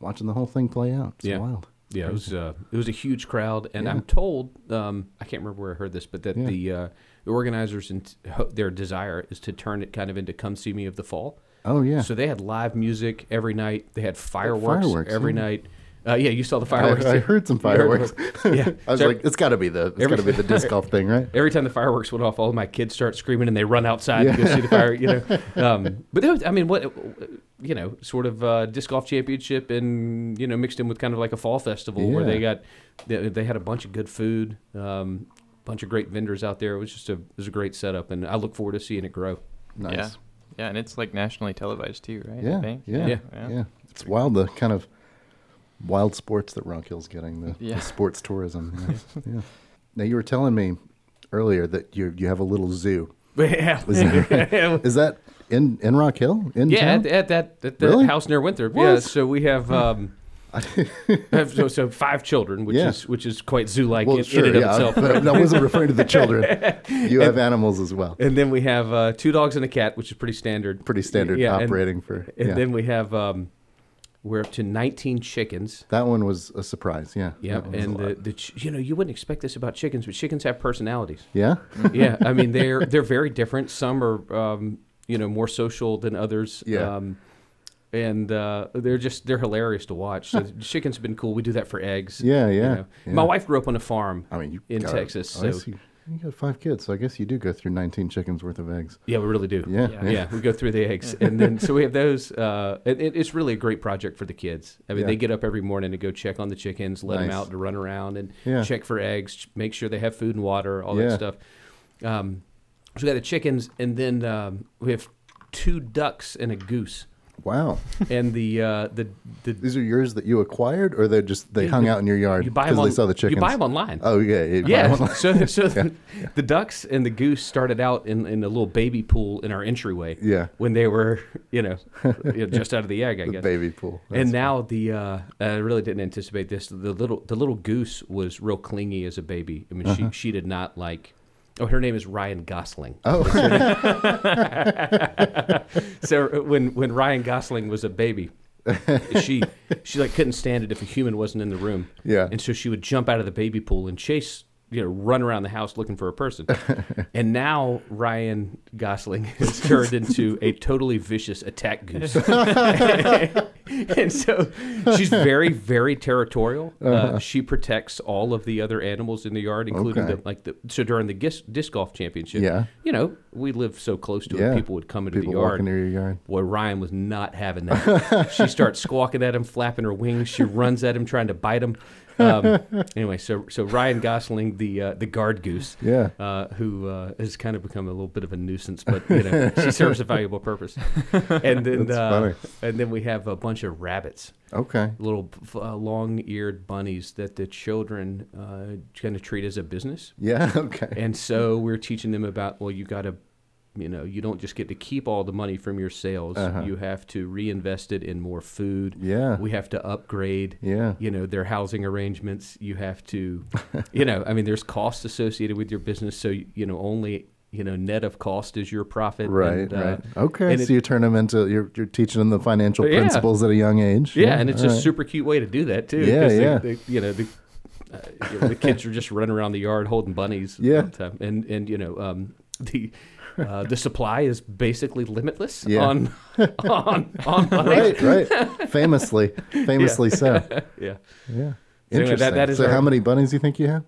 watching the whole thing play out. It's Yeah. wild. Yeah, it was uh, it was a huge crowd, and Yeah. I'm told um, I can't remember where I heard this, but that Yeah. the uh, the organizers and ho- their desire is to turn it kind of into "Come See Me" of the fall. Oh yeah. So they had live music every night. They had fireworks, fireworks, every yeah. night. Uh, yeah, you saw the fireworks. I too. heard some You heard fireworks. yeah, I was So like, it's got to be the it's every- got to be the disc golf thing, right? every time the fireworks went off, all of my kids start screaming and they run outside to go see the fire. You know, um, but was, I mean, what you know, sort of uh, disc golf championship, and you know, mixed in with kind of like a fall festival where they got they, they had a bunch of good food, um, bunch of great vendors out there. It was just a it was a great setup, and I look forward to seeing it grow. Nice. Yeah. Yeah, and it's like nationally televised too, right? I Yeah, think? yeah, Yeah. yeah, It's wild the kind of wild sports that Rock Hill's getting the, Yeah. the sports tourism. Yeah. yeah. Now you were telling me earlier that you you have a little zoo. yeah, Is that in in Rock Hill? In yeah, town? at, at that at the Really? house near Winthrop. Yeah, so we have. Um, have so, so five children, which Yeah. is which is quite zoo-like well, in, sure, in and yeah, itself. but I wasn't referring to the children. You have animals as well. And then we have uh, two dogs and a cat, which is pretty standard. Pretty standard Yeah, and- operating for. And then we have um, we're up to 19 chickens. that one was a surprise. Yeah. Yeah, That was a and the, the ch- you know you wouldn't expect this about chickens, but chickens have personalities. yeah. yeah, I mean they're they're very different. Some are um, you know more social than others. Yeah. Um, and uh, they're just they're hilarious to watch. So chickens have been cool. We do that for eggs. Yeah, you yeah, know. yeah. My wife grew up on a farm. I mean, you in got- Texas, I so- you, you got five kids, so I guess you do go through 19 chickens worth of eggs. Yeah, we really do. Yeah, Yeah. yeah, we go through the eggs, and then so we have those. Uh, it, it- it's really a great project for the kids. I mean, Yeah. they get up every morning to go check on the chickens, let them out to run around and Yeah. check for eggs, make sure they have food and water, all that stuff. Um, so we got the chickens, and then um, we have two ducks and a goose. Wow. And the uh, the the These are yours that you acquired, or they just they hung out in your yard you buy because them they saw the chickens? You buy them online. Oh yeah, you buy Yeah. So, so the, the ducks and the goose started out in, in a little baby pool in our entryway. Yeah. When they were, you know, just out of the egg, I the guess. baby pool. and That's now the uh, I really didn't anticipate this. The little the little goose was real clingy as a baby. I mean, Uh-huh. she she did not like. Oh, her name is Ryan Gosling. Oh, So uh, when when Ryan Gosling was a baby, she she like couldn't stand it if a human wasn't in the room. Yeah. And so she would jump out of the baby pool and chase, you know, run around the house looking for a person. and now Ryan Gosling has turned into a totally vicious attack goose. and so she's very very territorial. Uh, she protects all of the other animals in the yard, including Okay. the like the so during the disc, disc golf championship. Yeah. You know, we live so close to Yeah. it. People would come into people the yard. walking near your yard. Boy, Ryan was not having that. she starts squawking at him, flapping her wings. She runs at him, trying to bite him. Um, anyway, so so Ryan Gosling, the uh, the guard goose, Yeah. uh, who uh, has kind of become a little bit of a nuisance, but you know she serves a valuable purpose. And then uh, and then we have a bunch of rabbits, Okay. little uh, long-eared bunnies that the children uh, kind of treat as a business. Yeah. Okay. And so we're teaching them about well, you got to, you know, you don't just get to keep all the money from your sales. Uh-huh. You have to reinvest it in more food. Yeah. We have to upgrade. Yeah. You know their housing arrangements. You have to, you know, I mean, there's costs associated with your business. So you know, only you know, net of cost is your profit. Right. and, uh, right. Okay. So it- you turn them into you're you're teaching them the financial Yeah. principles at a young age. Yeah, and it's a right. super cute way to do that too. Yeah, 'cause they- yeah. they- you know, the, uh, you know, the kids are just running around the yard holding bunnies. Yeah. all the time. and and you know, um, the uh, the supply is basically limitless Yeah. on on on bunnies. Right. Right. famously. Famously so. Yeah. Yeah. So anyway, Interesting. that- that is so our- how many bunnies do you think you have?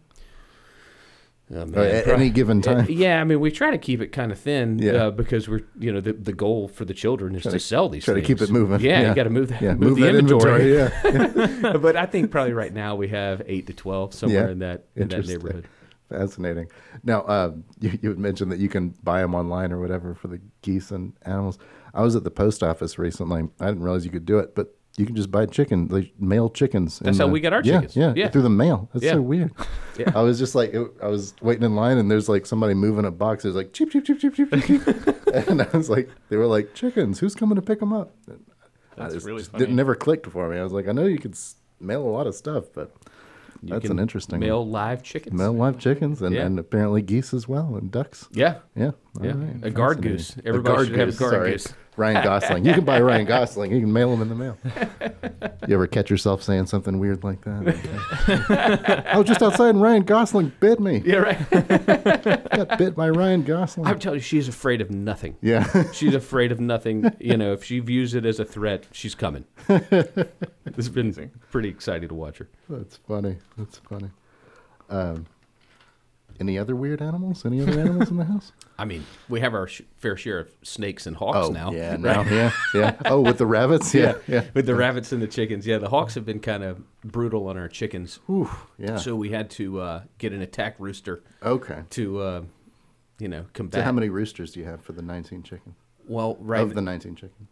Oh, man, at prob- any given time? yeah, I mean, we try to keep it kind of thin, Yeah. uh, because we're, you know, the, the goal for the children is Try to, to- sell these. try to keep it moving. Yeah, Yeah. you got to move that, yeah. move, Move, the inventory. inventory. Yeah. but I think probably right now we have eight to twelve somewhere Yeah. in that in that neighborhood. Fascinating. Now, uh, you, you had mentioned that you can buy them online or whatever for the geese and animals. I was at the post office recently. I didn't realize you could do it, but you can just buy chicken, like mail chickens. That's how the- we get our yeah, chickens. Yeah, Yeah. through the mail. That's Yeah. so weird. Yeah. I was just like, it, I was waiting in line, and there's like somebody moving a box. There's like cheep, cheep, cheep, cheep, cheep, cheep, and I was like, they were like chickens. Who's coming to pick them up? And I That's just- really funny. It never clicked for me. I was like, I know you could s- mail a lot of stuff, but You that's can an interesting mail live chickens. Mail live chickens and, Yeah. and apparently geese as well and ducks. Yeah. Yeah. Yeah, All right. a guard Fascinating. goose. Everybody guard should have a goose, guard sorry. goose. Ryan Gosling. You can buy Ryan Gosling. You can mail him in the mail. You ever catch yourself saying something weird like that? I was just outside and Ryan Gosling bit me. Yeah, right. Got bit by Ryan Gosling. I'm telling you, she's afraid of nothing. yeah. She's afraid of nothing. You know, if she views it as a threat, she's coming. it's been pretty exciting to watch her. That's funny. That's funny. Um, any other weird animals? Any other animals in the house? I mean, we have our sh- fair share of snakes and hawks now. Oh, yeah, now, yeah, yeah. Oh, with the rabbits, yeah, yeah. With the rabbits and the chickens. Yeah, the hawks have been kind of brutal on our chickens. Ooh, yeah. So we had to uh, get an attack rooster okay. to, uh, you know, combat. So how many roosters do you have for the 19 chicken? Well, right. Of the 19 chicken.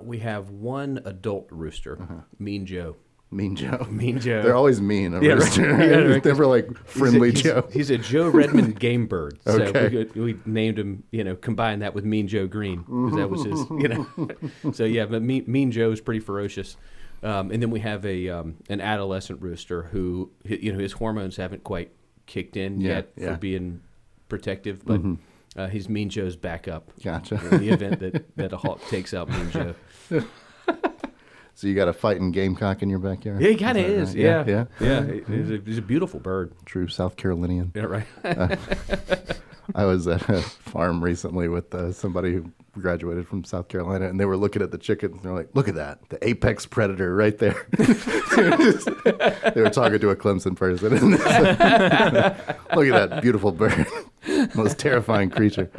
we have one adult rooster, Mean Joe. Mean Joe. Mean Joe. They're always mean. Yeah, right. Yeah, right. Never like friendly he's a, Joe. He's, he's a Joe Redmond game bird. So Okay. we, we named him, you know, combined that with Mean Joe Greene because that was his, you know. so yeah, but Mean, mean Joe is pretty ferocious. Um, and then we have a um, an adolescent rooster who, you know, his hormones haven't quite kicked in Yeah, yet for being protective, but uh, his Mean Joe's back up. Gotcha. In the event that, that a hawk takes out Mean Joe. So you got a fighting gamecock in your backyard? Yeah, he kind of is. right? Yeah, yeah. yeah. He's, a, he's a beautiful bird. True South Carolinian. Yeah, right. I was at a farm recently with uh, somebody who graduated from South Carolina, and they were looking at the chickens. And they're like, "Look at that, the apex predator right there." they, were just- they were talking to a Clemson person. And Look at that beautiful bird, most terrifying creature.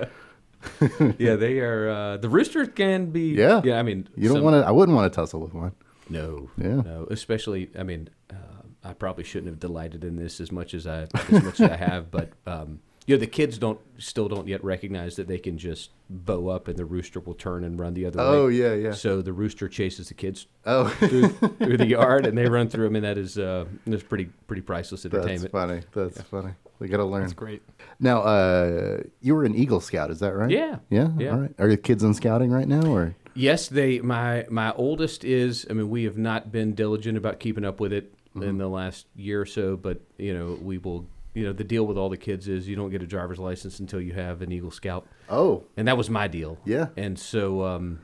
yeah, they are. Uh, the roosters can be. Yeah. yeah. I mean, You don't some- want to. I wouldn't want to tussle with one. No, Yeah. no. Especially, I mean, uh, I probably shouldn't have delighted in this as much as I as much as I have, but um, you know, the kids don't still don't yet recognize that they can just bow up and the rooster will turn and run the other Oh way. yeah, yeah. So the rooster chases the kids Oh, through, through the yard and they run through them, and that is uh, that's pretty pretty priceless that's entertainment. funny. That's funny. We got to learn. That's great. Now, uh, you were an Eagle Scout, is that right? Yeah. Yeah. Yeah. All right. Are your kids in scouting right now, or? Yes, they. My my oldest is. I mean, we have not been diligent about keeping up with it Mm-hmm. in the last year or so, but you know, we will. You know, the deal with all the kids is you don't get a driver's license until you have an Eagle Scout, Oh, and that was my deal. Yeah. And so um,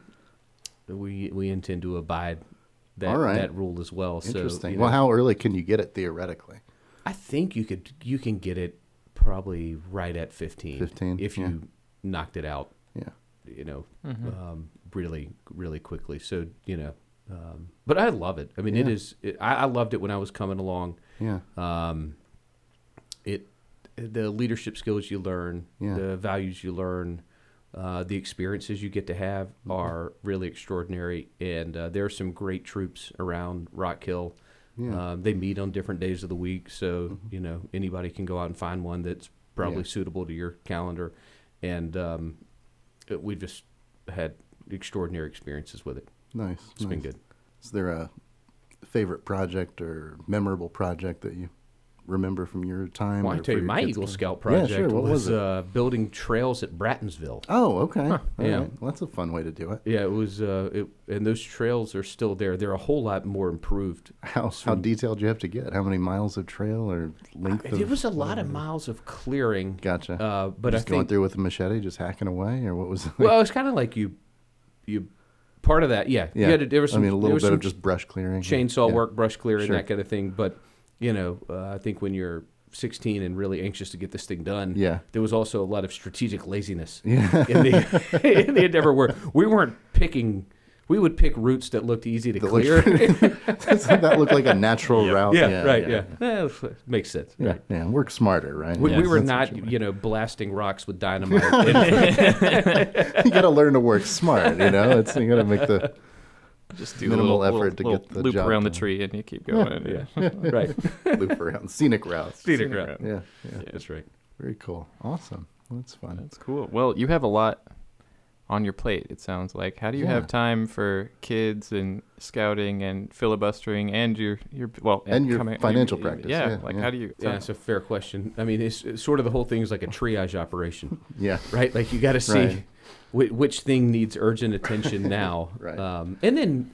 we we intend to abide that right. that rule as well. interesting. So, you well, know, how early can you get it theoretically? I think you could you can get it probably right at fifteen. 15, if yeah. you knocked it out Yeah. you know, Mm-hmm. um, really, really quickly. So, you know, um, but I love it. I mean, it Yeah. is. It, I, I loved it when I was coming along. Yeah. Um, it, the leadership skills you learn, Yeah. the values you learn, uh, the experiences you get to have Mm-hmm. are really extraordinary. And uh, there are some great troops around Rock Hill. Yeah. Mm-hmm. Um, they meet on different days of the week, so you know anybody can go out and find one that's probably Yeah. suitable to your calendar. And um, it- we've just had extraordinary experiences with it. Nice. It's been good. Is there a favorite project or memorable project that you remember from your time? Well, I tell you, my Eagle time? Scout Yeah, project sure. What was, was uh, building trails at Brattonsville. Oh, okay. All yeah. right. Well, that's a fun way to do it. Yeah, it was, uh, it, and those trails are still there. They're a whole lot more improved. How how detailed you have to get? How many miles of trail or length? It of, was a lot of miles of clearing. Gotcha. Uh, but I just going think through with a machete, just hacking away, or what was? it? well, it's kind of like you, you, part of that. Yeah, yeah. You had to, there was some, I mean, a little bit of just brush clearing, chainsaw Yeah. work, brush clearing, Sure. that kind of thing. But you know, uh, I think when you're 16 and really anxious to get this thing done, Yeah. there was also a lot of strategic laziness Yeah. in the in the endeavor where we weren't picking. We would pick routes that looked easy to That looked- clear. that looked like a natural route. yeah, right. Yeah, Eh, f- makes sense. Yeah, Right. yeah, work smarter, right? We, Yeah, we were not, you, you know, blasting rocks with dynamite. You got to learn to work smart. You know, it's you got to make the Just do Minimal a little, effort to little, get the loop job around the tree and you keep going. yeah. right. loop around scenic routes. Scenic Scenic route. route. Yeah, yeah, That's right. very cool, awesome. That's fun. That's cool. Well, you have a lot on your plate. It sounds like. How do you Yeah. have time for kids and scouting and filibustering and your your well And your coming- financial practice, Yeah, yeah, like yeah. how do you? Yeah, it's a fair question. I mean, it's, it's sort of the whole thing is like a triage operation, Yeah, right? Like you got to see Right. Whi- which thing needs urgent attention now. Right. Um, and then,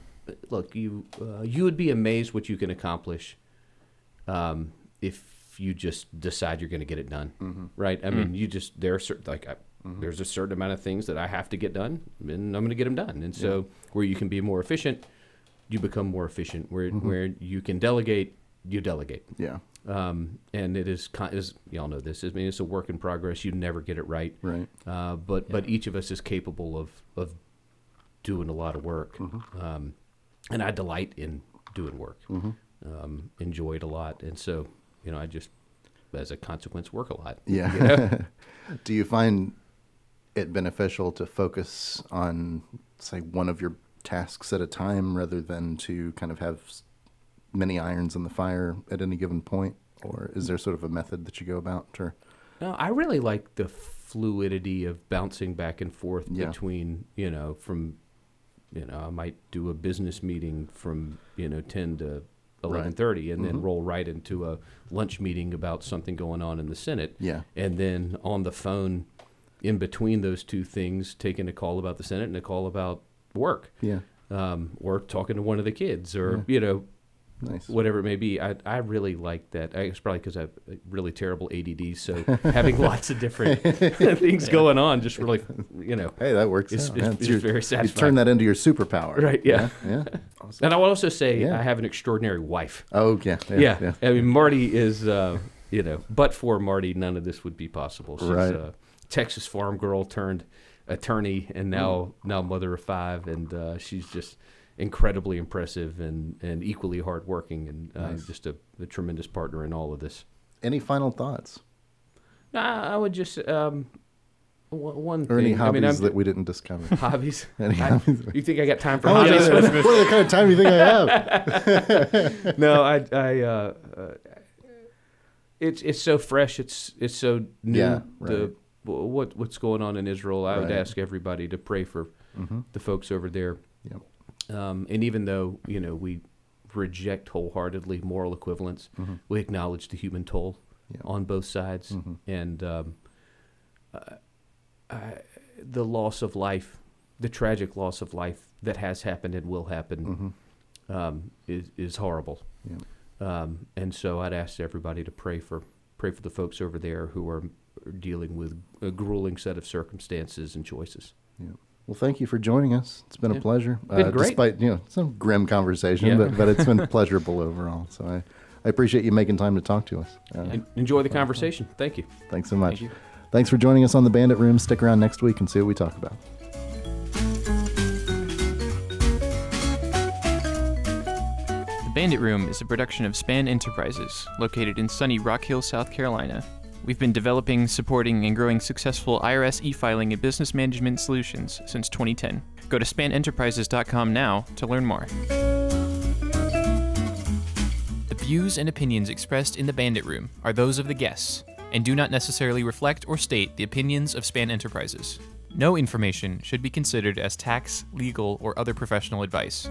look, you uh, you would be amazed what you can accomplish if you just decide you're going to get it done, Mm-hmm. right? I mean, you just there are certain like I, there's a certain amount of things that I have to get done, and I'm going to get them done. And so, where you can be more efficient, you become more efficient. Where where you can delegate, you delegate. Yeah. Um, and it is, con- is y'all know this. I mean, it's a work in progress. You never get it right. Right. Uh, but but each of us is capable of of doing a lot of work, um, and I delight in doing work. Um, enjoy it a lot, and so you know, I just as a consequence work a lot. Yeah. You know? Do you find it beneficial to focus on, say, one of your tasks at a time rather than to kind of have s- many irons in the fire at any given point? Or is there sort of a method that you go about? Or No, I really like the fluidity of bouncing back and forth Yeah. between, you know, from, you know, I might do a business meeting from, you know, 10 to 11:30 and then roll right into a lunch meeting about something going on in the Senate. Yeah. And then on the phone in between those two things taking a call about the Senate and a call about work. yeah, Um, or talking to one of the kids or, you know, nice. whatever it may be. I, I really like that. I, it's probably because I have really terrible ADD. So having lots of different things going on just really, you know. Hey, that works. It's- it's- That's it's your- very You satisfying. turn that into your superpower. Right, yeah. Yeah. And I will also say Yeah. I have an extraordinary wife. Oh, yeah. Yeah. Yeah. I mean, Marty is, uh, you know, but for Marty, none of this would be possible. She's Right. a Texas farm girl turned attorney and now now mother of five. And uh, she's just incredibly impressive and, and equally hardworking and uh, Nice. just a, a tremendous partner in all of this. Any final thoughts? Nah, I would just um, one Or any hobbies I mean, that we didn't discover? hobbies. Any I- hobbies? you think I got time for Oh, hobbies? what the kind of time you think I have? no, I, I, uh, uh, it's it's so fresh. It's it's so new. Yeah, The right. w- what what's going on in Israel? I would ask everybody to pray for Mm-hmm. the folks over there. Yep. Um, and even though you know we reject wholeheartedly moral equivalence, we acknowledge the human toll Mm-hmm. Yeah. on both sides, Mm-hmm. and um, uh, I, the loss of life, the tragic loss of life that has happened and will happen, Mm-hmm. um, is is horrible. Yeah. Um, and so I'd ask everybody to pray for pray for the folks over there who are dealing with a grueling set of circumstances and choices. Yeah. Well, thank you for joining us. It's been Yeah. a pleasure. Uh, great. Despite you know some grim conversation, Yeah. but but it's been pleasurable overall. So I, I appreciate you making time to talk to us. Uh, enjoy the conversation. Thank you. Thanks so much. Thank you. Thanks for joining us on the Bandit Room. Stick around next week and see what we talk about. The Bandit Room is a production of Span Enterprises, located in sunny Rock Hill, South Carolina. We've been developing, supporting, and growing successful IRS e filing and business management solutions since 2010. Go to spanenterprises.com now to learn more. The views and opinions expressed in the Bandit Room are those of the guests and do not necessarily reflect or state the opinions of Span Enterprises. No information should be considered as tax, legal, or other professional advice.